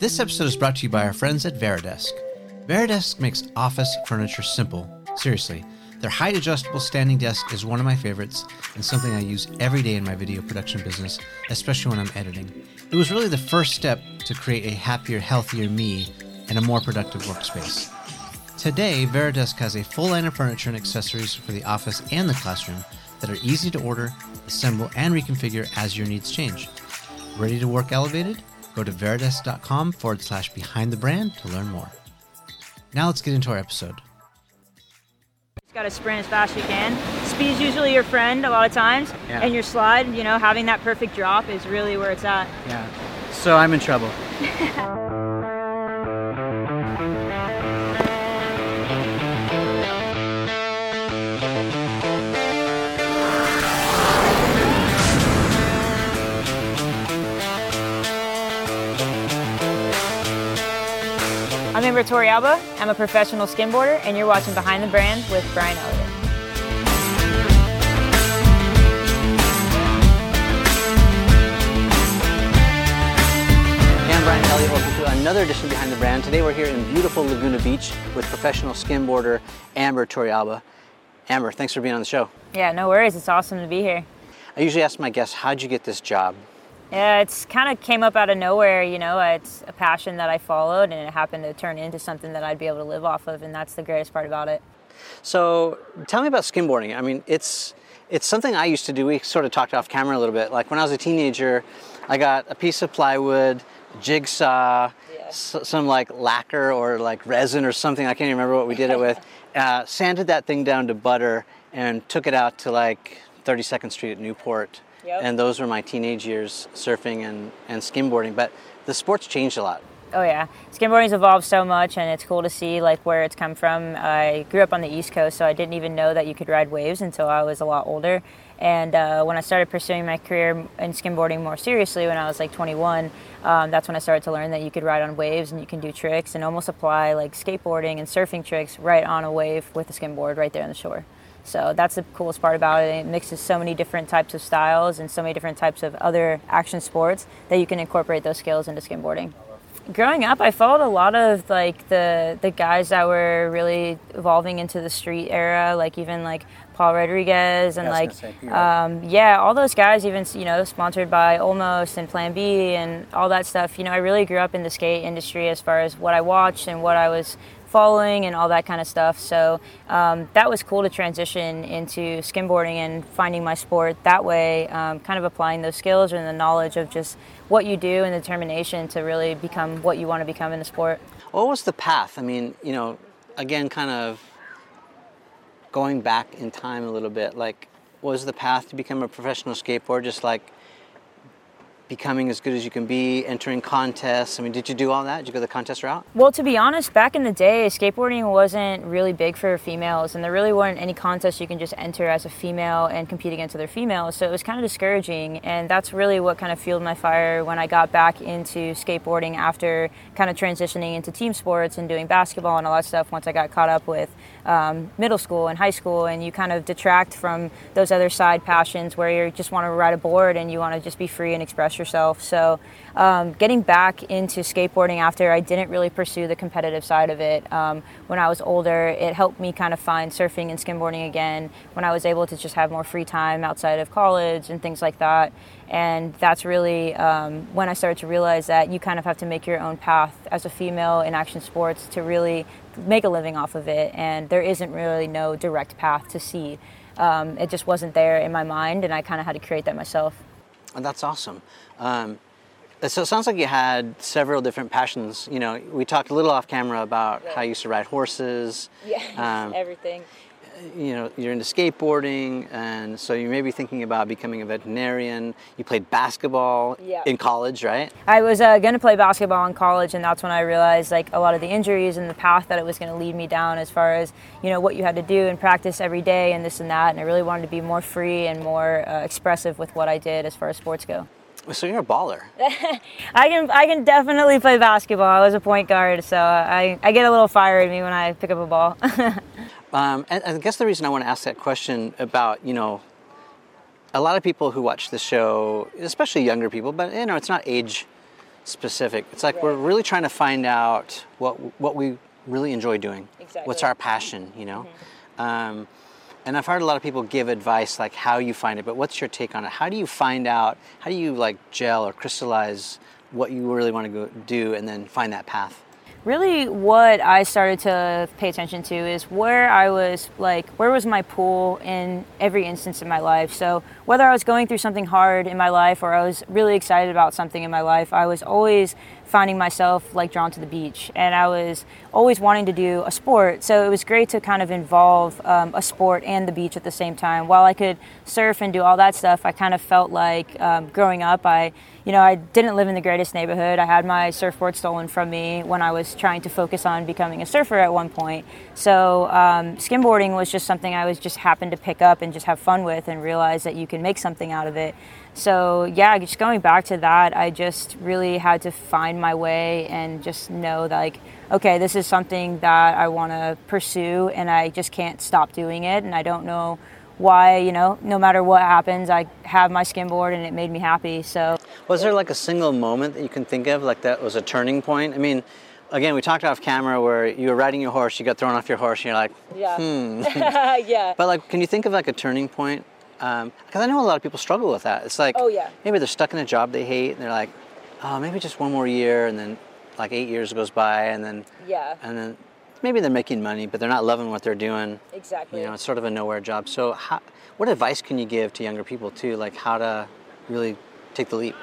This episode is brought to you by our friends at Varidesk. Varidesk makes office furniture simple. Seriously, their height adjustable standing desk is one of my favorites and something I use every day in my video production business, especially when I'm editing. It was really the first step to create a happier, healthier me and a more productive workspace. Today, Varidesk has a full line of furniture and accessories for the office and the classroom that are easy to order, assemble, and reconfigure as your needs change. Ready to work elevated? Go to varidesk.com forward slash behind the brand to learn more. Now let's get into our episode. Just got to sprint as fast as you can. Speed's usually your friend a lot of times, Yeah. and your slide, you know, having that perfect drop is really where it's at. Yeah. So I'm in trouble. I'm Amber Torrealba. I'm a professional skimboarder, and you're watching Behind the Brand with Bryan Elliott. Hey, I'm Bryan Elliott. Welcome to another edition of Behind the Brand. Today we're here in beautiful Laguna Beach with professional skimboarder Amber Torrealba. Amber, thanks for being on the show. Yeah, no worries. It's awesome to be here. I usually ask my guests, how'd you get this job? Yeah, it's kind of came up out of nowhere, you know. It's a passion that I followed, and it happened to turn into something that I'd be able to live off of, and that's the greatest part about it. So tell me about skimboarding. I mean, it's it's something I used to do. We sort of talked off camera a little bit. Like when I was a teenager, I got a piece of plywood, jigsaw, Yeah. s- some like lacquer or like resin or something. I can't even remember what we did it with. Uh, sanded that thing down to butter and took it out to like 32nd Street at Newport. Yep. And those were my teenage years surfing and, and skimboarding. But the sport's changed a lot. Oh yeah, skimboarding's evolved so much, and it's cool to see like where it's come from. I grew up on the East Coast, so I didn't even know that you could ride waves until I was a lot older. And uh, when I started pursuing my career in skimboarding more seriously, when I was like 21, um, that's when I started to learn that you could ride on waves and you can do tricks and almost apply like skateboarding and surfing tricks right on a wave with a skimboard right there on the shore. So that's the coolest part about it. It mixes so many different types of styles and so many different types of other action sports that you can incorporate those skills into skimboarding growing up i followed a lot of like the the guys that were really evolving into the street era like even like paul rodriguez and Yeah, like say, um, yeah all those guys even you know sponsored by almost and plan b and all that stuff. You know i really grew up in the skate industry as far as what i watched and what i was following and all that kind of stuff so um, that was cool to transition into skimboarding and finding my sport that way um, kind of applying those skills and the knowledge of just what you do and the determination to really become what you want to become in the sport What was the path? I mean, you know, again, kind of going back in time a little bit. Like, was the path to become a professional skateboarder just like becoming as good as you can be, entering contests? I mean, did you do all that? Did you go the contest route? Well, to be honest, back in the day, skateboarding wasn't really big for females, and there really weren't any contests you can just enter as a female and compete against other females. So it was kind of discouraging, and that's really what kind of fueled my fire when I got back into skateboarding after kind of transitioning into team sports and doing basketball and all that stuff. Once I got caught up with um, middle school and high school, and you kind of detract from those other side passions where you just want to ride a board and you want to just be free and express yourself. So, um, getting back into skateboarding after I didn't really pursue the competitive side of it um, when I was older, it helped me kind of find surfing and skimboarding again when I was able to just have more free time outside of college and things like that. And that's really um, when I started to realize that you kind of have to make your own path as a female in action sports to really make a living off of it. And there isn't really no direct path to see. Um, it just wasn't there in my mind, and I kind of had to create that myself. Oh, that's awesome. Um, so it sounds like you had several different passions. You know, we talked a little off camera about how you used to ride horses. Um, everything. You know you're into skateboarding and so you may be thinking about becoming a veterinarian you played basketball Yeah. in college right I was uh, going to play basketball in college, and that's when I realized like a lot of the injuries and the path that it was going to lead me down, as far as you know what you had to do and practice every day and this and that. And I really wanted to be more free and more uh, expressive with what I did as far as sports go. so you're a baller I can I can definitely play basketball. I was a point guard, so I, I get a little fire in me when I pick up a ball. um, and i guess the reason i want to ask that question about you know a lot of people who watch the show especially younger people but you know it's not age specific. It's like Right. we're really trying to find out what what we really enjoy doing. What's Exactly. Mm-hmm. our passion, you know? Um, and I've heard a lot of people give advice like how you find it, but what's your take on it? How do you find out? How do you like gel or crystallize what you really want to go do and then find that path? Really what I started to pay attention to is where I was like where was my pool in every instance of my life. So whether I was going through something hard in my life or I was really excited about something in my life, I was always finding myself like drawn to the beach and I was always wanting to do a sport. So it was great to kind of involve um, a sport and the beach at the same time. While I could surf and do all that stuff, I kind of felt like um, growing up, I you know, I didn't live in the greatest neighborhood. I had my surfboard stolen from me when I was trying to focus on becoming a surfer at one point. So um, skimboarding was just something I was just happened to pick up and just have fun with and realize that you can make something out of it. So yeah, just going back to that, I just really had to find my way and just know that like, okay, this is something that I want to pursue and I just can't stop doing it. And I don't know why, you know, no matter what happens, I have my skimboard and it made me happy. So Was there like a single moment that you can think of, like that was a turning point? I mean, again, we talked off camera where you were riding your horse, you got thrown off your horse, and you're like, yeah, hmm. yeah. But like, can you think of like a turning point? Because I know a lot of people struggle with that. It's like, Oh, yeah. maybe they're stuck in a job they hate, and they're like, oh, maybe just one more year, and then like eight years goes by, and then Yeah, and then maybe they're making money, but they're not loving what they're doing. exactly. You know, it's sort of a nowhere job. So, how, what advice can you give to younger people too, like how to really take the leap?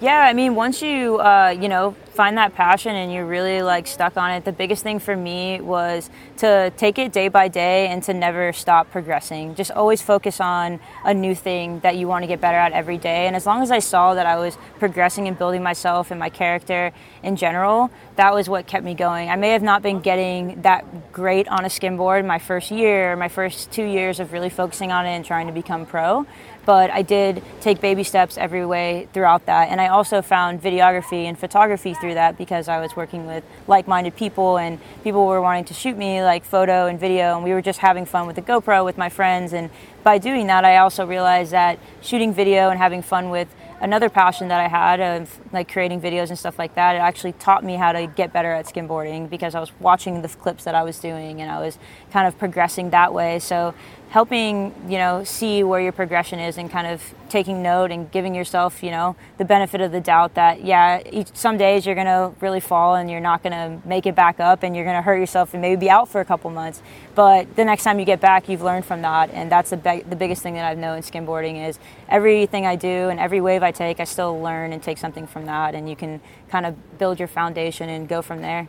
Yeah, I mean, once you uh, you know find that passion and you're really like stuck on it, the biggest thing for me was to take it day by day and to never stop progressing. Just always focus on a new thing that you want to get better at every day. And as long as I saw that I was progressing and building myself and my character in general, that was what kept me going. I may have not been getting that great on a skimboard my first year, my first two years of really focusing on it and trying to become pro but I did take baby steps every way throughout that. And I also found videography and photography through that because I was working with like minded people and people were wanting to shoot me like photo and video. And we were just having fun with the GoPro with my friends. And by doing that, I also realized that shooting video and having fun with another passion that I had of like creating videos and stuff like that, it actually taught me how to get better at skimboarding because I was watching the clips that I was doing and I was kind of progressing that way. So helping you know see where your progression is and kind of taking note and giving yourself you know the benefit of the doubt that yeah each, some days you're gonna really fall and you're not gonna make it back up and you're gonna hurt yourself and maybe be out for a couple months. But the next time you get back you've learned from that. And that's the, be- the biggest thing that i've known in skimboarding is everything i do and every wave i take i still learn and take something from that. And you can kind of build your foundation and go from there.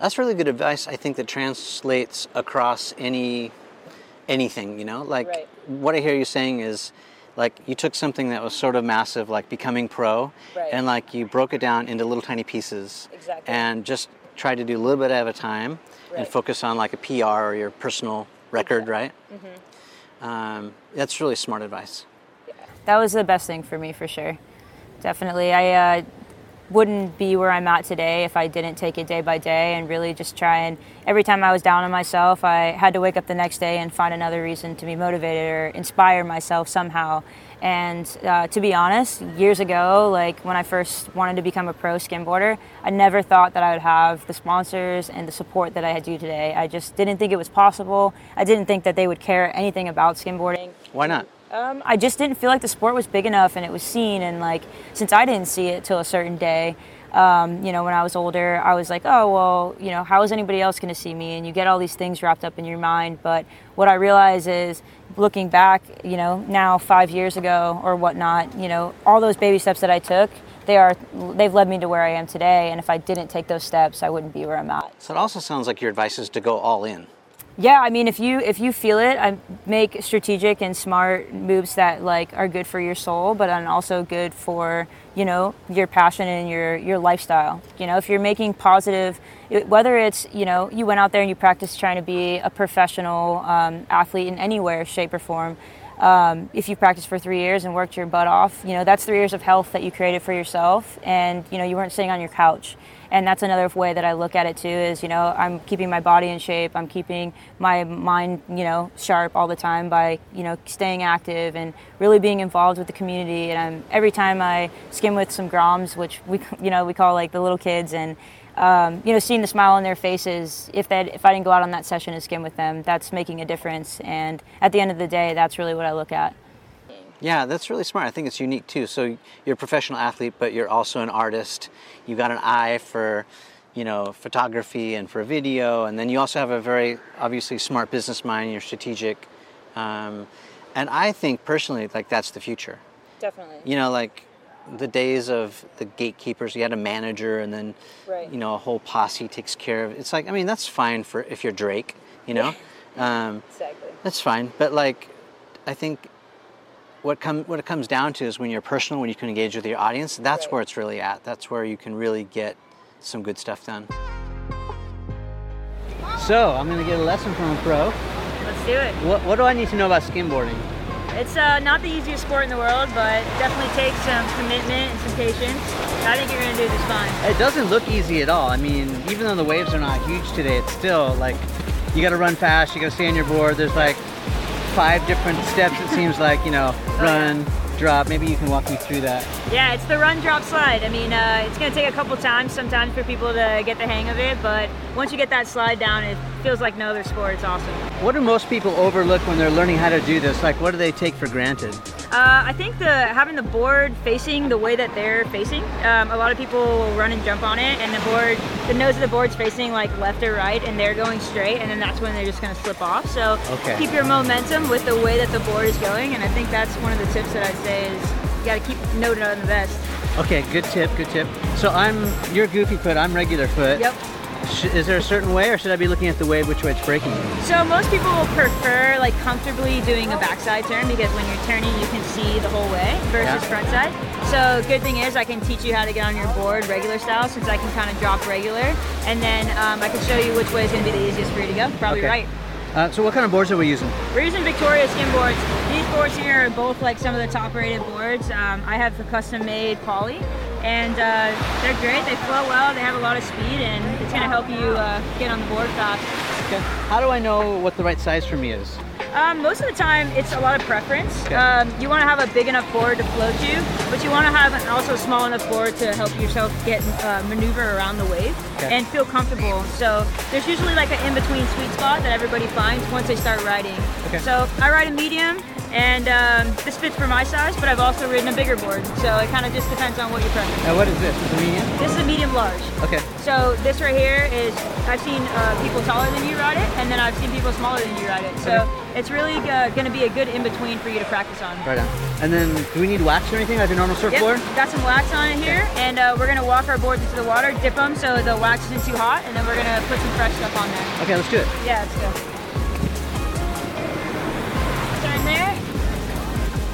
That's really good advice. I think that translates across any anything. You know, like Right. what I hear you saying is. Like you took something that was sort of massive, like becoming pro, Right. and like you broke it down into little tiny pieces, Exactly. and just tried to do a little bit at a time, and focus on like a PR or your personal record, right? Mm-hmm. Um, that's really smart advice. that was the best thing for me for sure. Definitely, I uh, wouldn't be where I'm at today if I didn't take it day by day and really just try and every time I was down on myself, I had to wake up the next day and find another reason to be motivated or inspire myself somehow. And uh, to be honest, years ago, like when I first wanted to become a pro skimboarder, I never thought that I would have the sponsors and the support that I do today. I just didn't think it was possible. I didn't think that they would care anything about skimboarding. Why not? Um, I just didn't feel like the sport was big enough and it was seen. And like, since I didn't see it till a certain day, um, you know, when I was older, I was like, oh, well, you know, how is anybody else going to see me? And you get all these things wrapped up in your mind. But what I realize is, looking back, you know, now five years ago or whatnot, you know, all those baby steps that I took, they are, they've led me to where I am today. And if I didn't take those steps, I wouldn't be where I'm at. So it also sounds like your advice is to go all in. Yeah, I mean, if you if you feel it, I make strategic and smart moves that like are good for your soul, but and also good for you know your passion and your your lifestyle. You know, if you're making positive, whether it's you know you went out there and you practice trying to be a professional um, athlete in anywhere, shape or form. um, if you practiced for three years and worked your butt off, you know that's three years of health that you created for yourself, and you know you weren't sitting on your couch. And that's another way that I look at it too. Is you know I'm keeping my body in shape. I'm keeping my mind you know sharp all the time by you know staying active and really being involved with the community. And I'm, every time I skim with some groms, which we you know we call like the little kids and um, you know, seeing the smile on their faces, if that if I didn't go out on that session and skim with them, that's making a difference. And at the end of the day, that's really what I look at. Yeah, that's really smart. I think it's unique too. So you're a professional athlete, but you're also an artist. You've got an eye for, you know, photography and for video, and then you also have a very obviously smart business mind. You're strategic, um, and I think personally, like that's the future. Definitely. You know, like the days of the gatekeepers you had a manager and then right. you know a whole posse takes care of it. it's like i mean that's fine for if you're drake you know um, exactly that's fine but like i think what come what it comes down to is when you're personal when you can engage with your audience that's right. where it's really at that's where you can really get some good stuff done so i'm going to get a lesson from a pro let's do it what, what do i need to know about skimboarding it's uh, not the easiest sport in the world, but definitely takes some commitment and some patience. I think you're going to do just fine. It doesn't look easy at all. I mean, even though the waves are not huge today, it's still like you got to run fast, you got to stay on your board. There's like five different steps, it seems like, you know, run, drop. Maybe you can walk me through that. Yeah, it's the run, drop, slide. I mean, uh, it's going to take a couple times sometimes for people to get the hang of it, but once you get that slide down, it feels like no other sport. It's awesome. What do most people overlook when they're learning how to do this? Like, what do they take for granted? Uh, I think the having the board facing the way that they're facing. Um, a lot of people will run and jump on it, and the board, the nose of the board's facing like left or right, and they're going straight, and then that's when they're just going to slip off. So okay. keep your momentum with the way that the board is going, and I think that's one of the tips that I'd say is you got to keep noted on the vest. Okay, good tip, good tip. So I'm you're goofy foot, I'm regular foot. Yep is there a certain way or should I be looking at the wave which way it's breaking? So most people will prefer like comfortably doing a backside turn because when you're turning you can see the whole way versus yeah. front side. So good thing is I can teach you how to get on your board regular style since I can kind of drop regular and then um, I can show you which way is going to be the easiest for you to go. Probably okay. right. Uh, so what kind of boards are we using? We're using Victoria skim boards. These boards here are both like some of the top rated boards. Um, I have the custom made poly and uh, they're great. They flow well. They have a lot of speed, and it's going to help you uh, get on the board fast. Okay. How do I know what the right size for me is? Um, most of the time, it's a lot of preference. Okay. Um, you want to have a big enough board to float you, but you want to have an also small enough board to help yourself get uh, maneuver around the wave okay. and feel comfortable. So there's usually like an in-between sweet spot that everybody finds once they start riding. Okay. So I ride a medium, and um, this fits for my size, but I've also ridden a bigger board, so it kind of just depends on what your preference. Now, what is this? Is a medium? This is a medium large. Okay. So this right here is I've seen uh, people taller than you ride it, and then I've seen people smaller than you ride it. So okay. it's really uh, going to be a good in between for you to practice on. Right on. And then, do we need wax or anything like a normal surf yep. floor? Got some wax on it here, okay. and uh, we're going to walk our boards into the water, dip them so the wax isn't too hot, and then we're going to put some fresh stuff on there. Okay, let's do it. Yeah, let's go.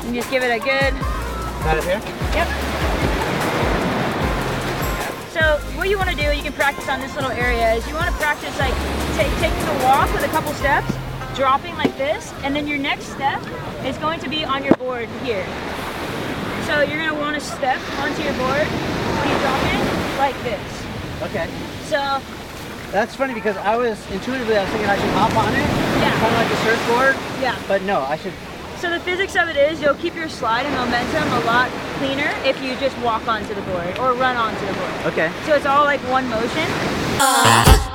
And just give it a good... Got it here? Yep. So what you want to do, you can practice on this little area, is you want to practice like taking the walk with a couple steps, dropping like this, and then your next step is going to be on your board here. So you're going to want to step onto your board, keep dropping like this. Okay. So that's funny because I was intuitively I was thinking I should hop on it, yeah, kind of like a surfboard. Yeah. But no, I should so the physics of it is you'll keep your slide and momentum a lot cleaner if you just walk onto the board or run onto the board. Okay. So it's all like one motion. Uh,